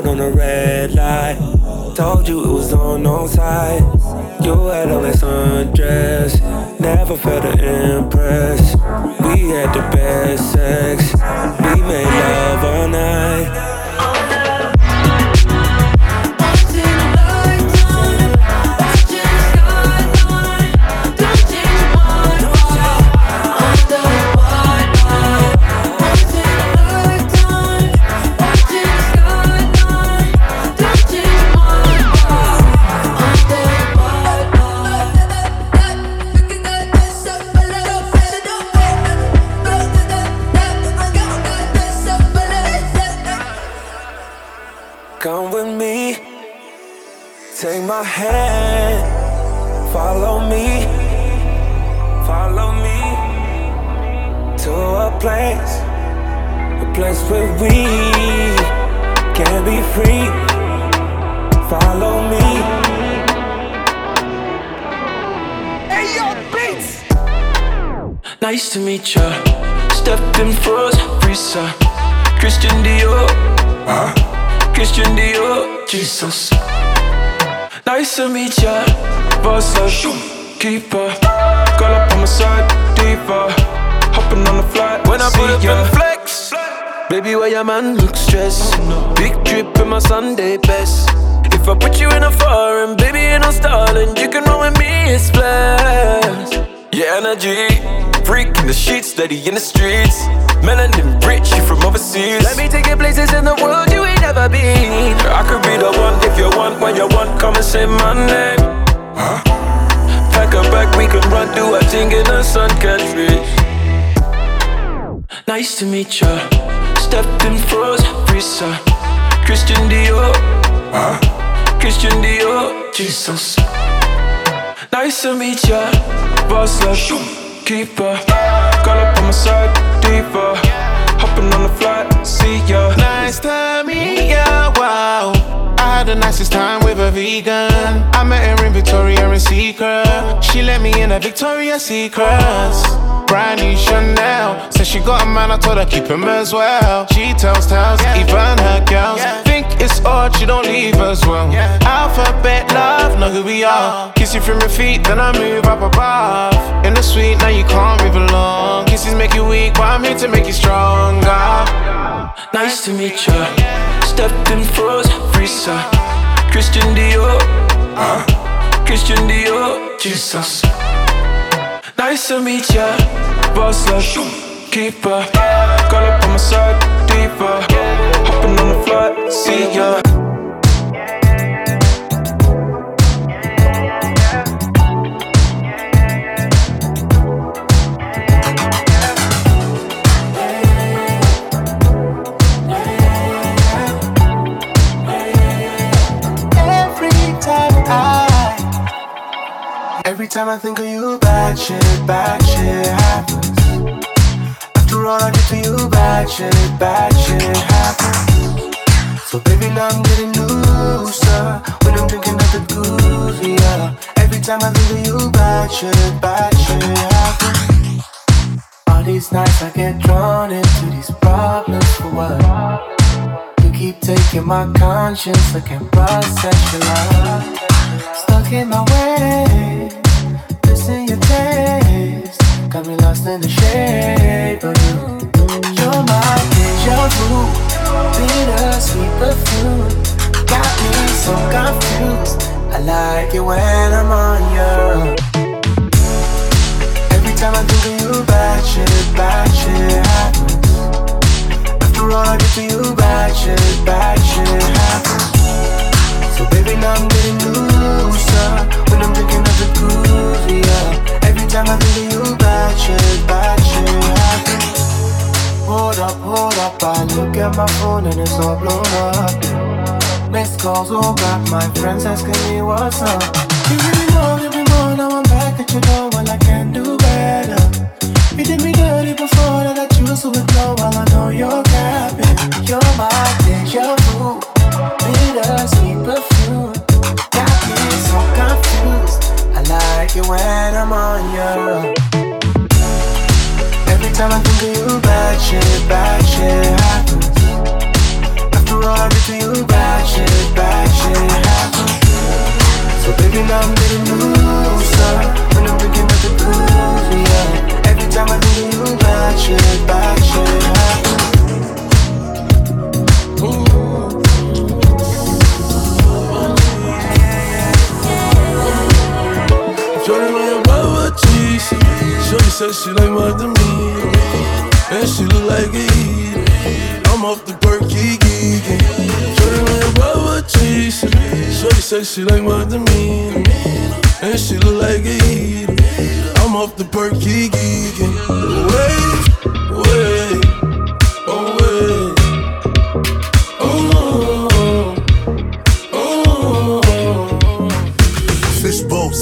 Put on a red light. Told you it was on no side. You had on that sundress. Never felt to impress. We had the best Nice to meet ya. Stepping froze, Risa. Christian Dior. Huh? Christian Dior. Jesus. Nice to meet ya. Boss up, keeper. Girl up on my side, deeper. Hopping on the flight when I put up in flex. Baby, why your man look stressed? Big drip in my Sunday best. If I put you in a foreign, baby, ain't no stalling. You can roll with me, it's flash. Yeah, energy. Freak in the sheets, steady in the streets. Melanin rich, you from overseas. Let me take you places in the world you ain't never been. I could be the one if you want, when you want, come and say my name. Huh? Pack a bag, we can run, do a thing in the sun country. Nice to meet ya. Stepping froze, Risa. Christian Dior. Huh? Christian Dior. Jesus. Nice to meet ya. Boss love keeper. Girl up on my side, deeper. Hopping on the flight, see ya. Nice to meet ya, wow. Had the nicest time with a vegan. I met her in Victoria and Secret. She let me in a Victoria's Secrets brand new Chanel. Said she got a man, I told her keep him as well. She tells tales, even her girls. Think it's odd, she don't leave as well. Alphabet love, know who we are. Kiss you from your feet, then I move up above. In the suite, now you can't move along. Kisses make you weak, but I'm here to make you stronger. Nice to meet ya. Stepped in froze, Frisa. Christian Dior. Uh, Christian Dior. Jesus. Nice to meet ya. Boss love, keeper. Girl up conscience, I can't process your love. Stuck in my way missing your taste. Got me lost in the shape of you. You're my deja vu, bittersweet perfume. Got me so confused. I like it when I'm on you. Every time I think of you, bad shit, bad shit happens. After all I did to you, bad shit, bad shit happens. So baby, now I'm getting looser when I'm thinking of the groove, yeah. Every time I think of you, bad shit, bad shit happens. Hold up, hold up, I look at my phone and it's all blown up. Missed calls, oh God, my friends asking me what's up. You really know, me more, now I'm back at your door, like it when I'm on you. Every time I think of you, bad shit, bad shit happens. After all I did to you, bad shit, bad shit happens. So baby, now I'm getting looser when I'm thinking of the groove, yeah. Every time I think of you, bad shit, bad shit happens. Shorty said she like my demeanor. And she look like a eater. I'm off the perky geeking. Shorty your brother cheese. Shorty said she like my demeanor. And she look like a eater. I'm off the perky geeking. Wait, wait,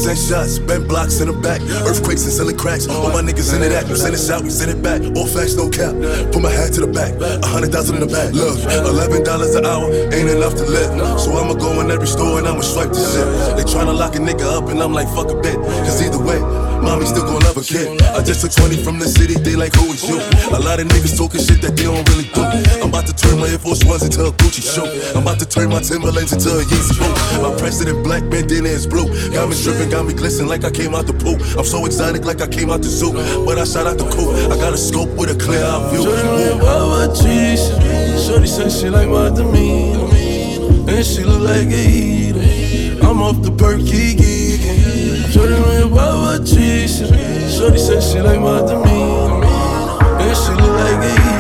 Send shots, bent blocks in the back. Earthquakes and selling cracks. All my niggas in it act. You send it out, we send it back. All facts, no cap. Put my hat to the back. A hundred thousand in the back. Look, eleven dollars an hour ain't enough to live. So I'ma go in every store and I'ma swipe the shit. They tryna lock a nigga up and I'm like, fuck a bit. Cause either way, mommy still gon' love a kid. I just took 20 from the city, they like, who is you? A lot of niggas talking shit that they don't really do. I'm about to turn my Air Force Ones into a Gucci shoe. I'm about to turn my Timberlands into a Yeezy boot. My president black bandana is blue. Got me dripping, got me glistening like I came out the pool. I'm so exotic like I came out the zoo. But I shot out the coop. I got a scope with a clear eye view. Shorty brother cheese. Shorty said she like my demeanor. And she look like a eater. I'm off the perky. Shorty on your brother cheese. Shorty said she like my demeanor. And she look like a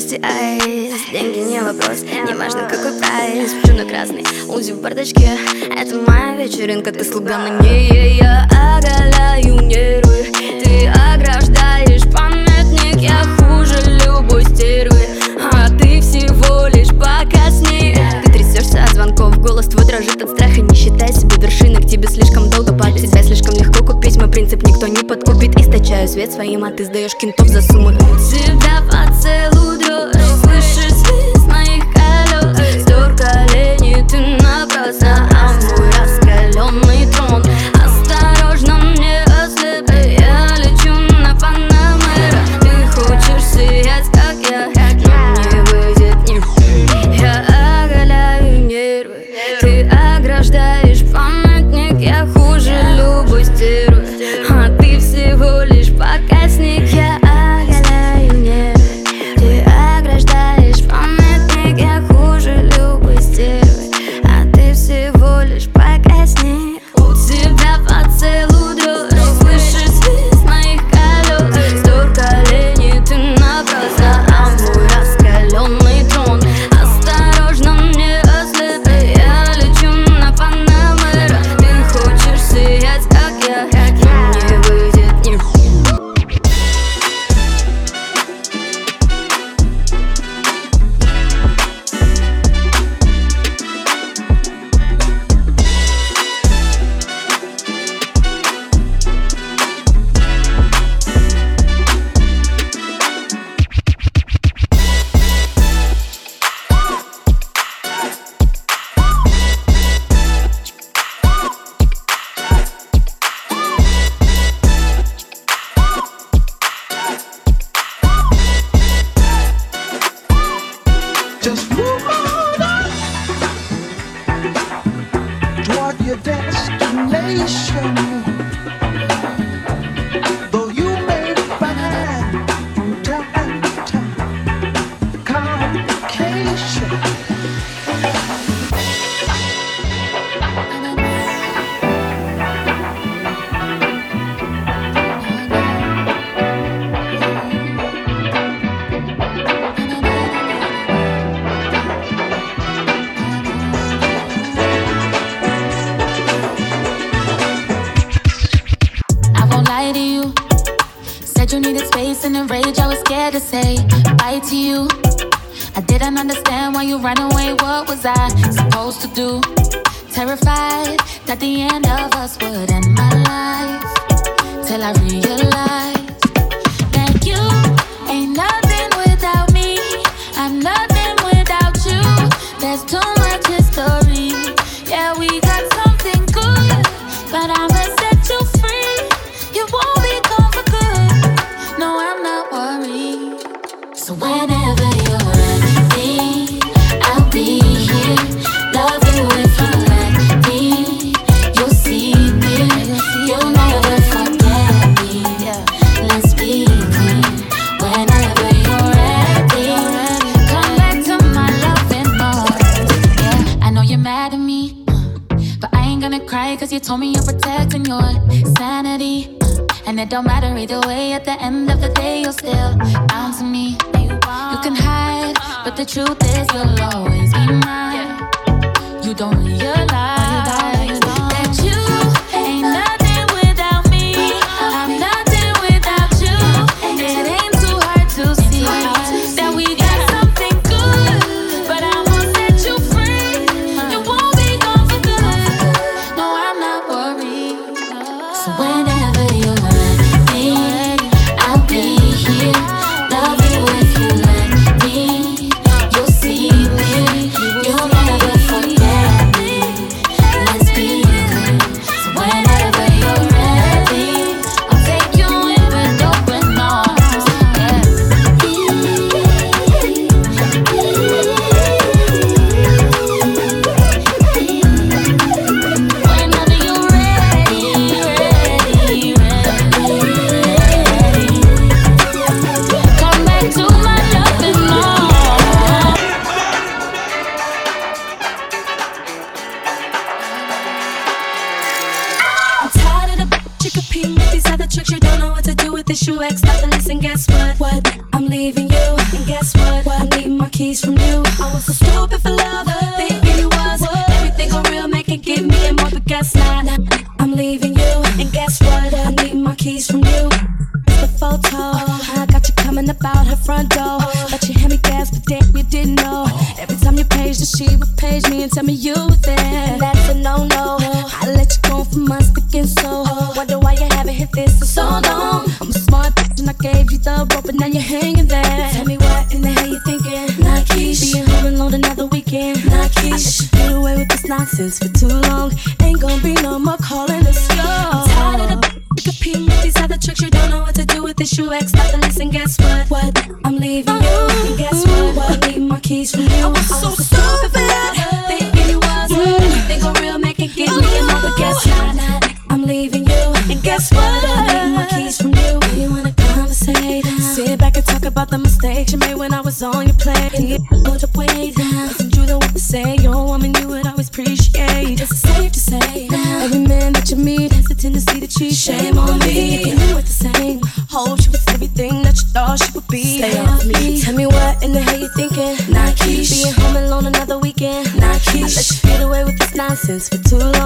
запястье айс Деньги не вопрос, не важно какой прайс. Пью на красный, узи в бардачке. Это моя вечеринка, ты слуга на Я оголяю нервы Ты ограждаешь от звонков Голос твой дрожит от страха. Не считай себя вершиной К тебе слишком долго падать Тебя слишком легко купить. Мой принцип никто не подкупит. Источаю свет своим, а ты сдаешь кентов за суммы тебя поцелуй дрожь. Слышишь свист моих колес. Стер колени, ты набрал помню to you. I didn't understand why you ran away. What was I supposed to do? Terrified that the end of us would end my life till I realized. And it don't matter either way, at the end of the day, you're still bound to me. You can hide, but the truth is, you'll always be mine. You don't realize. another weekend. Nakish, get away with this nonsense for too long. Ain't gonna be no more calling us yo. I'm tired of the these other tricks. You don't know what to do with this. You ex nothing. Listen, guess what? What? I'm leaving you. Uh-huh. And guess what? What? I need my keys from you. I was so, I was stupid for that. Thinking it was. Mm. Think I'm real, make it get me another. Guess uh-huh. not, not. I'm leaving you. And guess what? I need my keys from you. You wanna conversate? Sit back and talk about the mistakes you made when I was on your plane. she, shame on me. If you knew it the same, hope she was everything that you thought she would be. Stay off me. Tell me what in the hell you thinking? Not Being home alone another weekend. Not I let you get away with this nonsense for too long.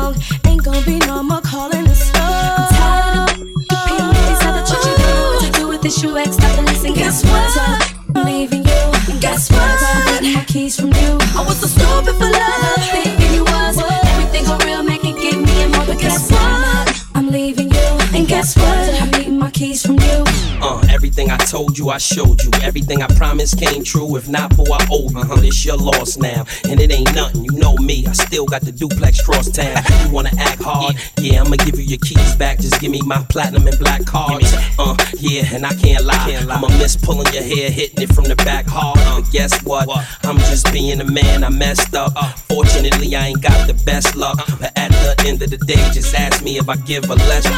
you, I showed you. Everything I promised came true. If not, boy, I owe you. But it's your loss now. And it ain't nothing, you know me. I still got the duplex cross town. You wanna act hard? Yeah, I'ma give you your keys back. Just give me my platinum and black cards. Uh, yeah, and I can't lie. Can't lie. I'ma miss pulling your hair, hitting it from the back hard. Uh, guess what? what? I'm just being a man, I messed up. Uh, Fortunately, I ain't got the best luck. Uh, but at the end of the day, just ask me if I give a lesson.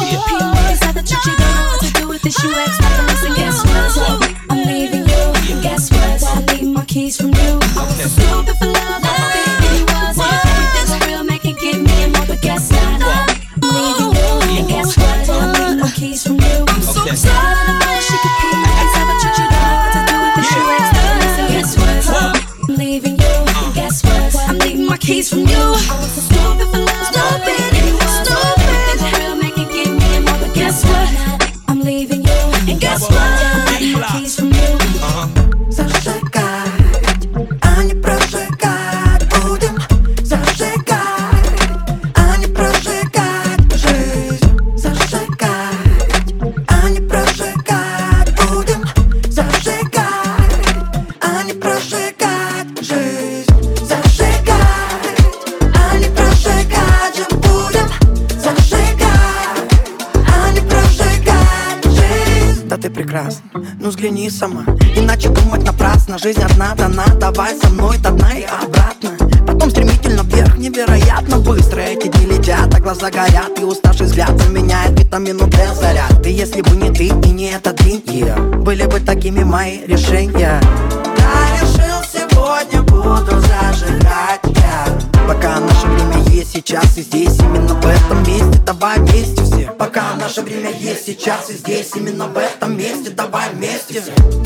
yeah. Since you asked not to guess what? I'm leaving you. Guess what? I need my keys from you. I'm stupid. мои решения. Я решил, сегодня буду зажигать я Пока наше время есть сейчас и здесь Именно в этом месте давай вместе все. Пока наше время есть сейчас и здесь Именно в этом месте давай вместе все.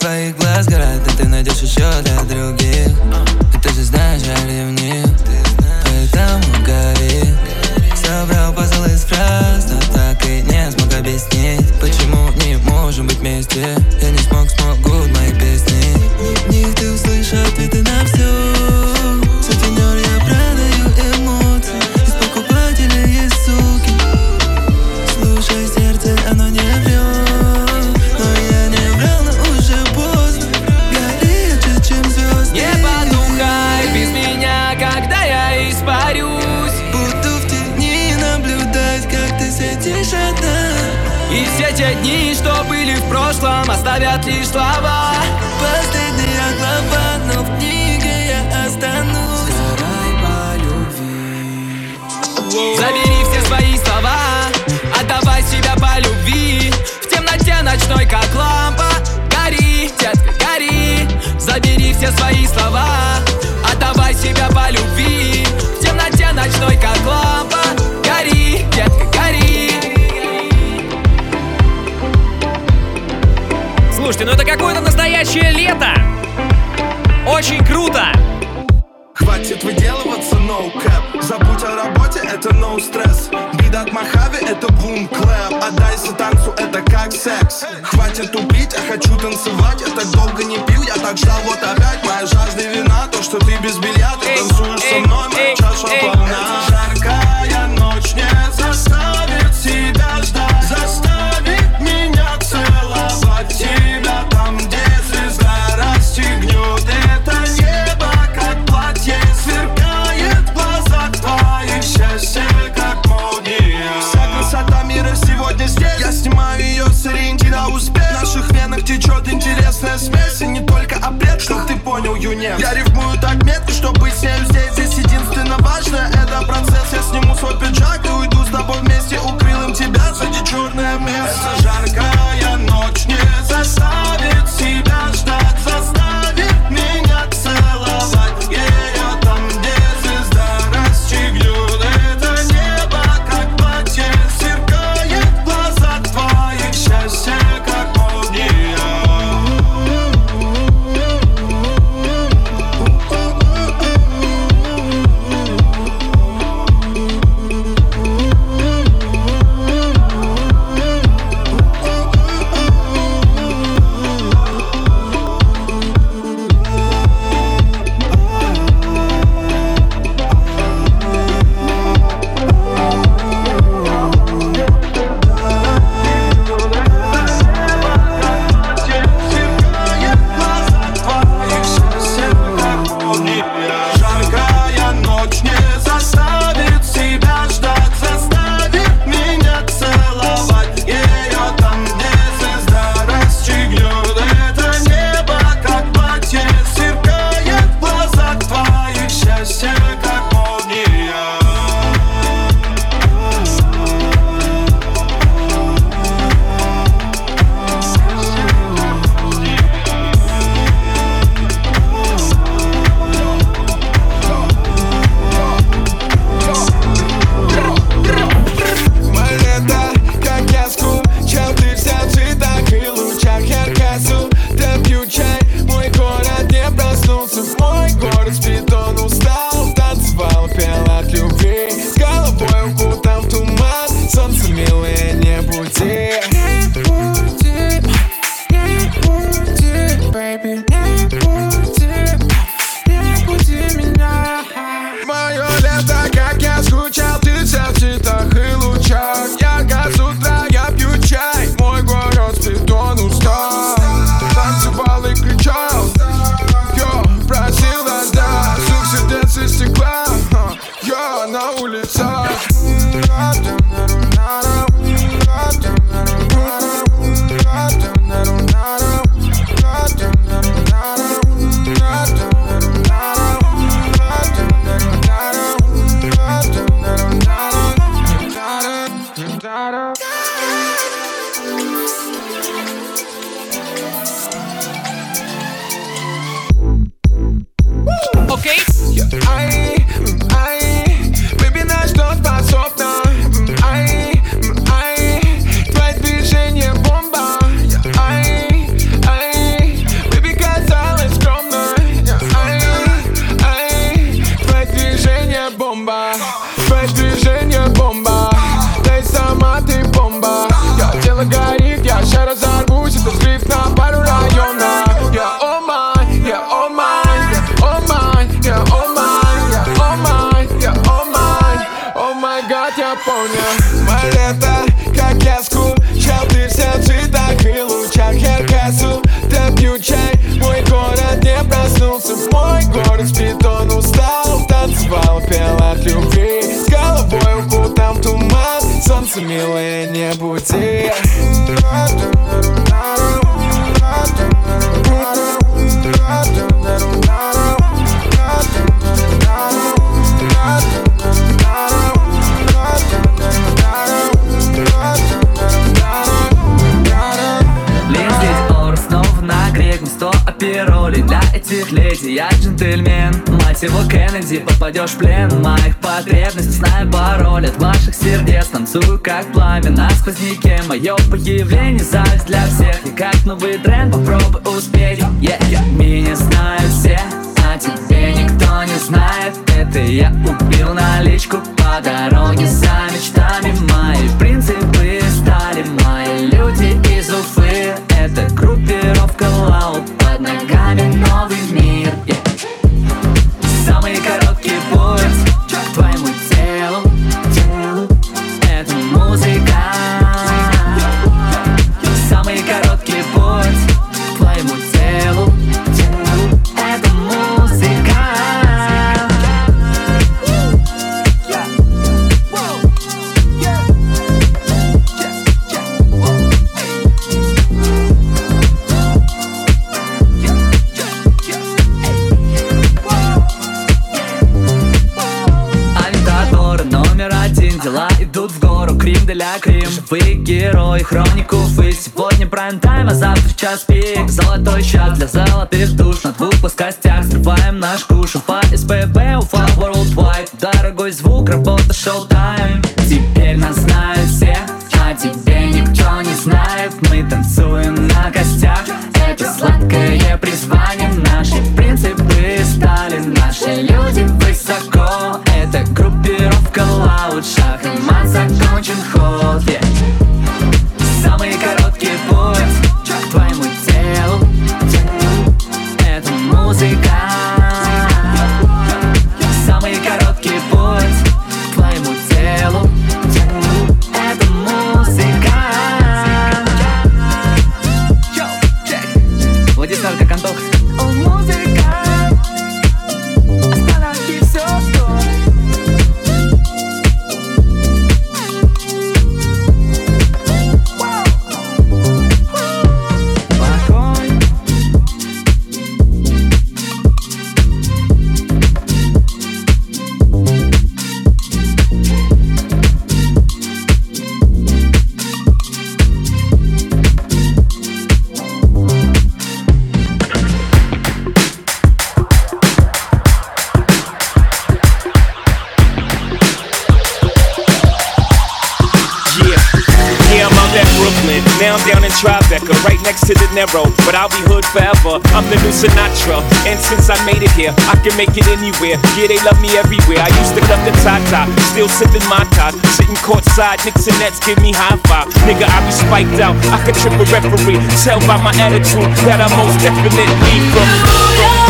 твоих глаз города Ты найдешь еще для других. И ты же знаешь, я ревнив все свои слова. А Отдавай себя по любви. В темноте ночной, как лампа. Гори, детка, гори. Слушайте, ну это какое-то настоящее лето! Очень круто! Хватит выделываться, no cap. Забудь о работе, это no stress. Бит от Махави, это boom clap Отдайся танцу, это как секс. Хватит убить, я хочу танцевать как шал, вот опять моя жажда вина То, что ты без билета Солнце милое, не буди Лететь ор снова на грек Сто оперолей для этих леди Я джентльмен, мать его Кеннеди Попадешь в плен. Моих потребностей Знаю пароль от ваших сердец Танцую как пламя на сквозняке. Мое появление зависть для всех. И как новый тренд попробуй успеть. Yeah. Меня знают все, а тебе никто не знает. Это я убил наличку по дороге за мечтами. Мои принципы Герои, хронику вы Сегодня прайм-тайм, а завтра час пик. Золотой час для золотых душ. На двух плоскостях срываем наш куш. Уфа, СПБ, Уфа, Worldwide. Дорогой звук, работа, шоу-тайм. Теперь нас знают все А тебе никто не знает. Мы танцуем на костях. Это сладкое призвание. Наши принципы стали Наши люди высоко. Это группировка лаут Шах и мат закончен ход. yeah. Narrow. But I'll be hood forever. I'm the new Sinatra. And since I made it here, I can make it anywhere. Yeah, they love me everywhere. I used to love the Tata, still sipping my top. Sitting courtside, Knicks and Nets give me high five. Nigga, I be spiked out. I could trip a referee. Tell by my attitude that I most definitely from. Hey.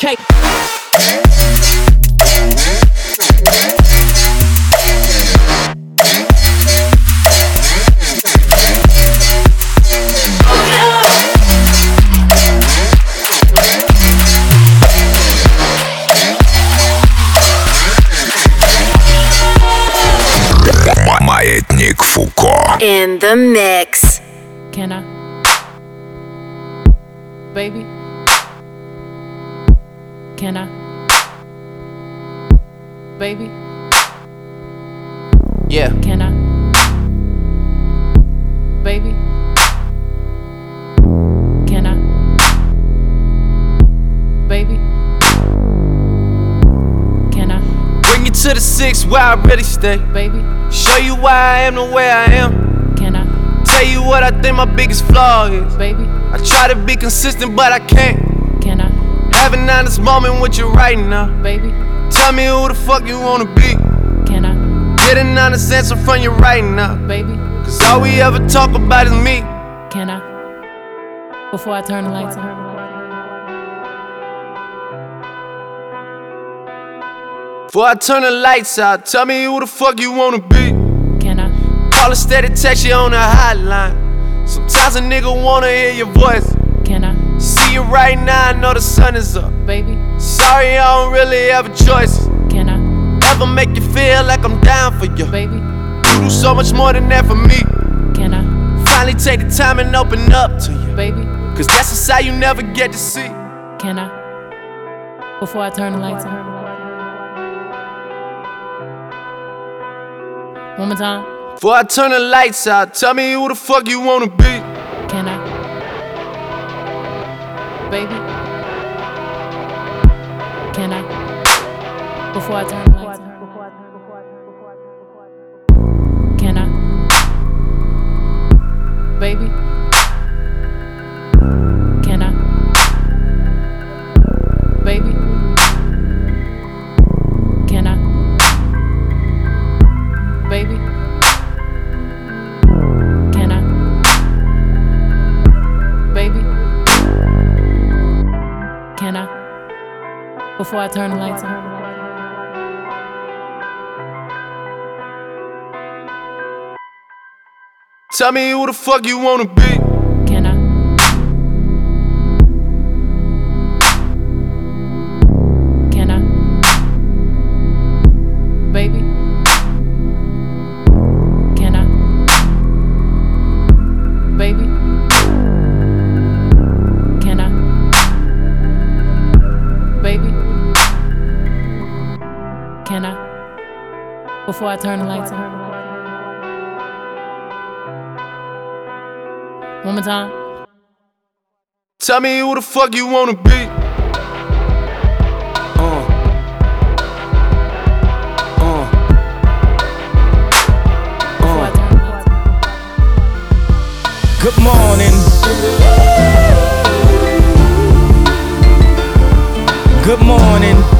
cake. In the mix. Can I? Baby. Can I? Baby? Yeah. Can I? Baby? Can I? Baby? Can I? Bring you to the six where I really stay. Baby? Show you why I am the way I am. Can I? Tell you what I think my biggest flaw is. Baby? I try to be consistent, but I can't. Have an honest moment with you right now. Baby? Tell me who the fuck you wanna be. Can I? Get an honest answer from you right now. Baby? Cause all we ever talk about is me. Can I? Before I turn the lights on. Before I turn the lights out, tell me who the fuck you wanna be. Can I? Call instead of text you on the hotline. Sometimes a nigga wanna hear your voice. See you right now, I know the sun is up. Baby? Sorry, I don't really have a choice. Can I? Ever make you feel like I'm down for you? Baby? You do so much more than that for me. Can I? Finally take the time and open up to you. Baby? Cause that's a side you never get to see. Can I? Before I turn the lights on. One more time. Before I turn the lights out, tell me who the fuck you wanna be. Can I? Baby? Can I? Before I turn the lights on. Can I? Baby? Before I turn the lights on. Tell me who the fuck you wanna be. I turn the lights on. One more time. Tell me who the fuck you wanna be. Uh. Uh. On. Good morning. Good morning.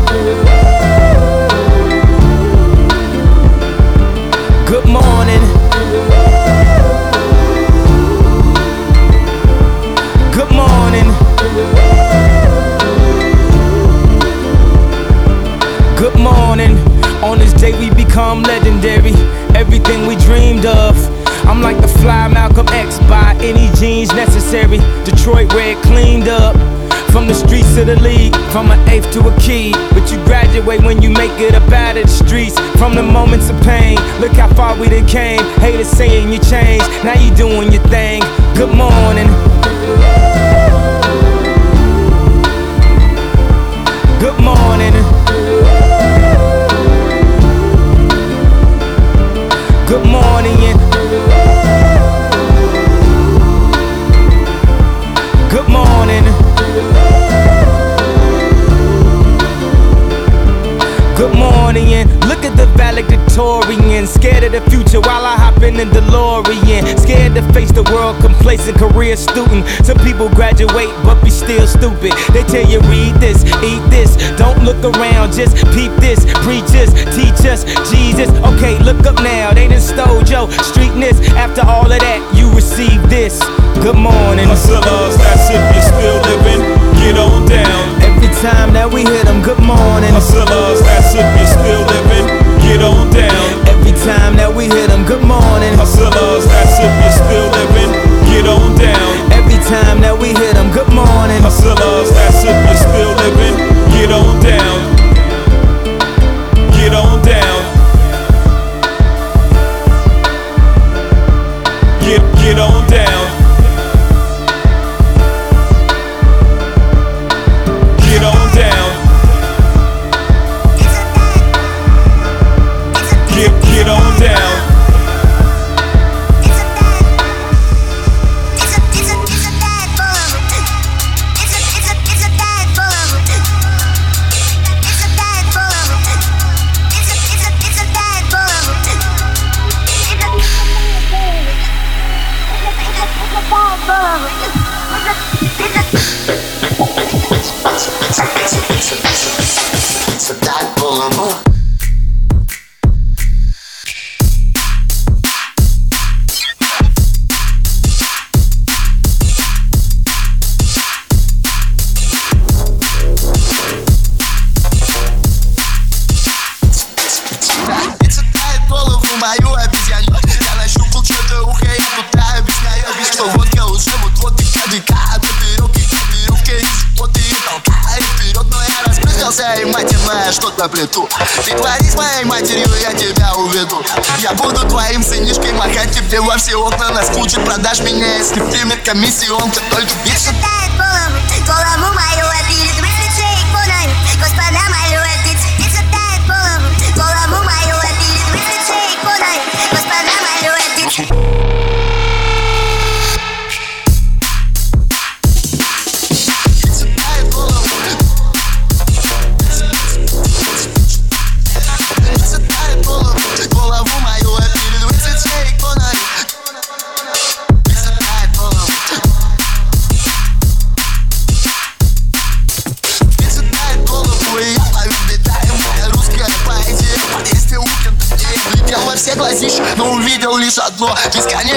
Become legendary. Everything we dreamed of. I'm like the fly Malcolm X by any jeans necessary. Detroit red cleaned up. From the streets to the league, from an eighth to a key. But you graduate when you make it up out of the streets. From the moments of pain, look how far we done came. Haters saying you changed, now you doing your thing. Good morning. Good morning. Good morning. Good Good morning. Look at the valedictorian, scared of the future while I hop in the DeLorean. Scared to face the world, complacent career student. Some people graduate but be still stupid. They tell you read this, eat this, don't look around, just peep this. Preach us, teach us, Jesus. Okay, look up now, they done stole your streetness. After all of that, you receive this. Good morning. Hustlers, that's if you're still living, get on down. Every time that we hit them, good morning. Hustlers, that's if you're still living, get on down. Every time that we hit them, good morning. Hustlers, that's if you're still living, get on down. Every time that we hit them, good morning. Hustlers, that's if you're still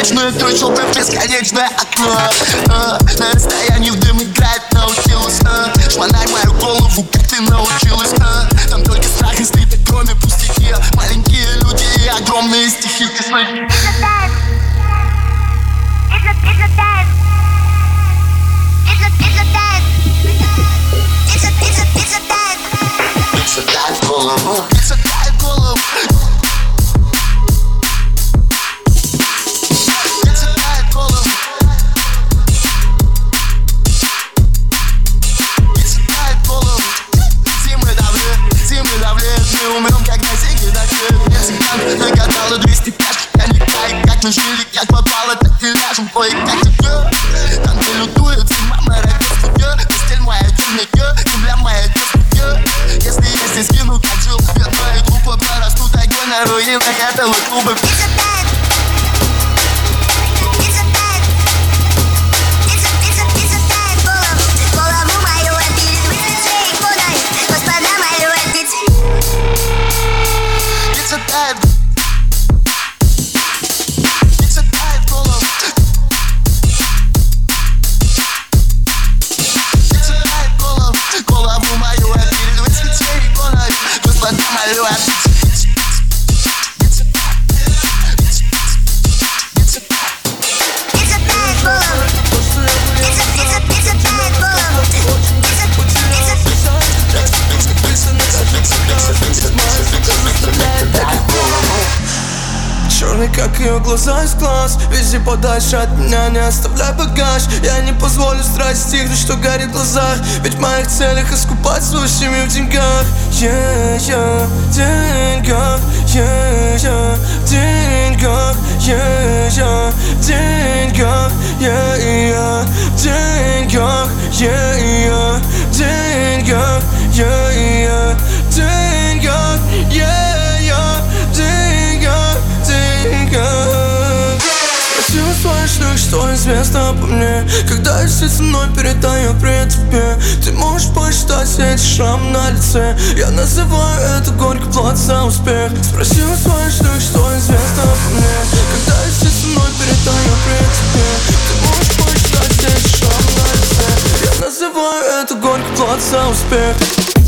бесконечную тучу, бесконечная глаз Вези подальше от меня, не оставляй багаж. Я не позволю страсть стихнуть, что горит в глазах Ведь в моих целях искупать свою семью в деньгах. Yeah, yeah, деньгах. Yeah, yeah, деньгах. Yeah, yeah, деньгах. Yeah, yeah, деньгах. Yeah, yeah, деньгах. Yeah, yeah, известно обо мне. Когда если со мной передаю при тебе? Ты можешь посчитать все эти шрамы на лице? Я называю это горький плат за успех. Спроси у своих шлюх, что известно обо мне. Когда если со мной передаю при тебе? Ты можешь посчитать все эти шрамы на лице? Я называю это горький плат за успех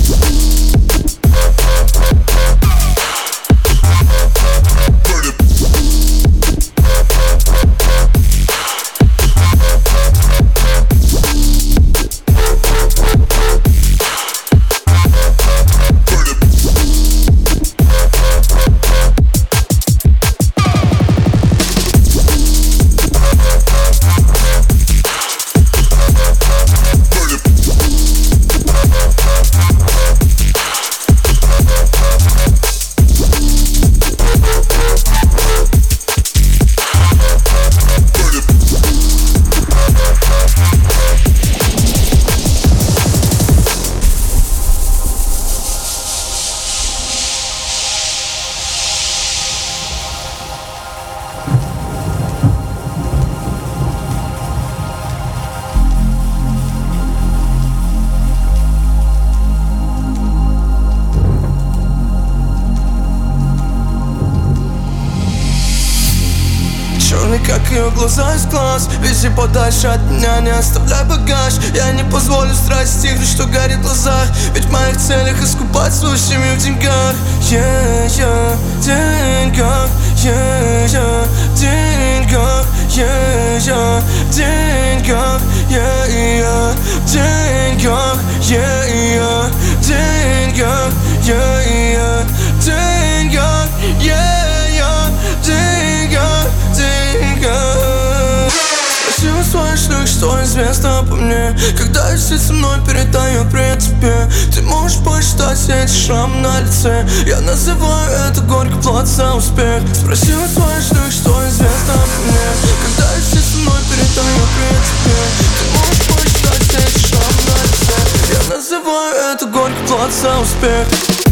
Вези подальше от меня, не оставляй багаж. Я не позволю страсть стихнуть, что горит в глазах. Ведь в моих целях искупать свою семью в деньгах. Yeah, yeah, деньгах. Yeah, yeah, деньгах. Yeah, yeah, деньгах. Yeah, yeah, деньгах. Yeah, yeah, деньгах. Yeah, yeah, Шлюх, что известно обо мне. Когда сидит со мной, передаю при тебе Ты можешь посчитать все эти шрамы на лице. Я называю это горький плат за успех. Спроси у шлюх, что известно обо мне. Когда сидит со мной, передаю при тебе Ты можешь посчитать все эти шрамы на лице. Я называю это горький плат за успех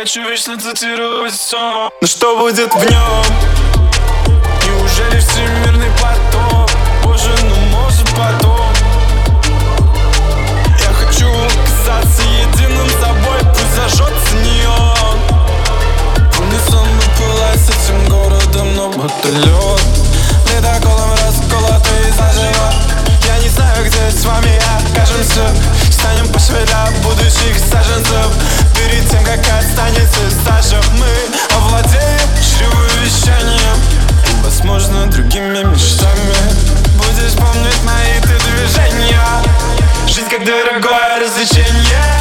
хочу вечно цитировать сон. Но что будет в нем? Неужели всемирный потоп? Боже, ну может потом? Я хочу казаться единым собой Пусть зажжется неон Помню, сон пылать с этим городом Но лед Ледоколом расколотый заживо где с вами окажемся. Станем пошевеля будущих саженцев. Перед тем, как останется стажем Мы овладеем чревовещанием Возможно, другими мечтами. Будешь помнить мои ты движения Жизнь как дорогое развлечение.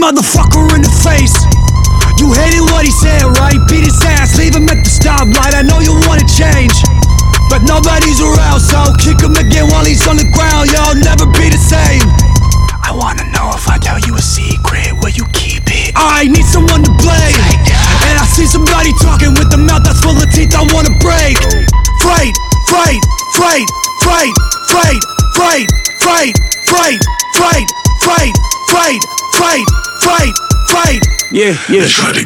motherfucker. Yeah. They to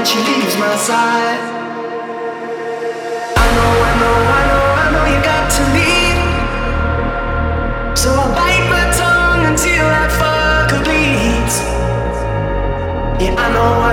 when she leaves my side. I know, I know, I know, I know you got to leave. So I bite my tongue until that fucker bleeds. Yeah, I know. I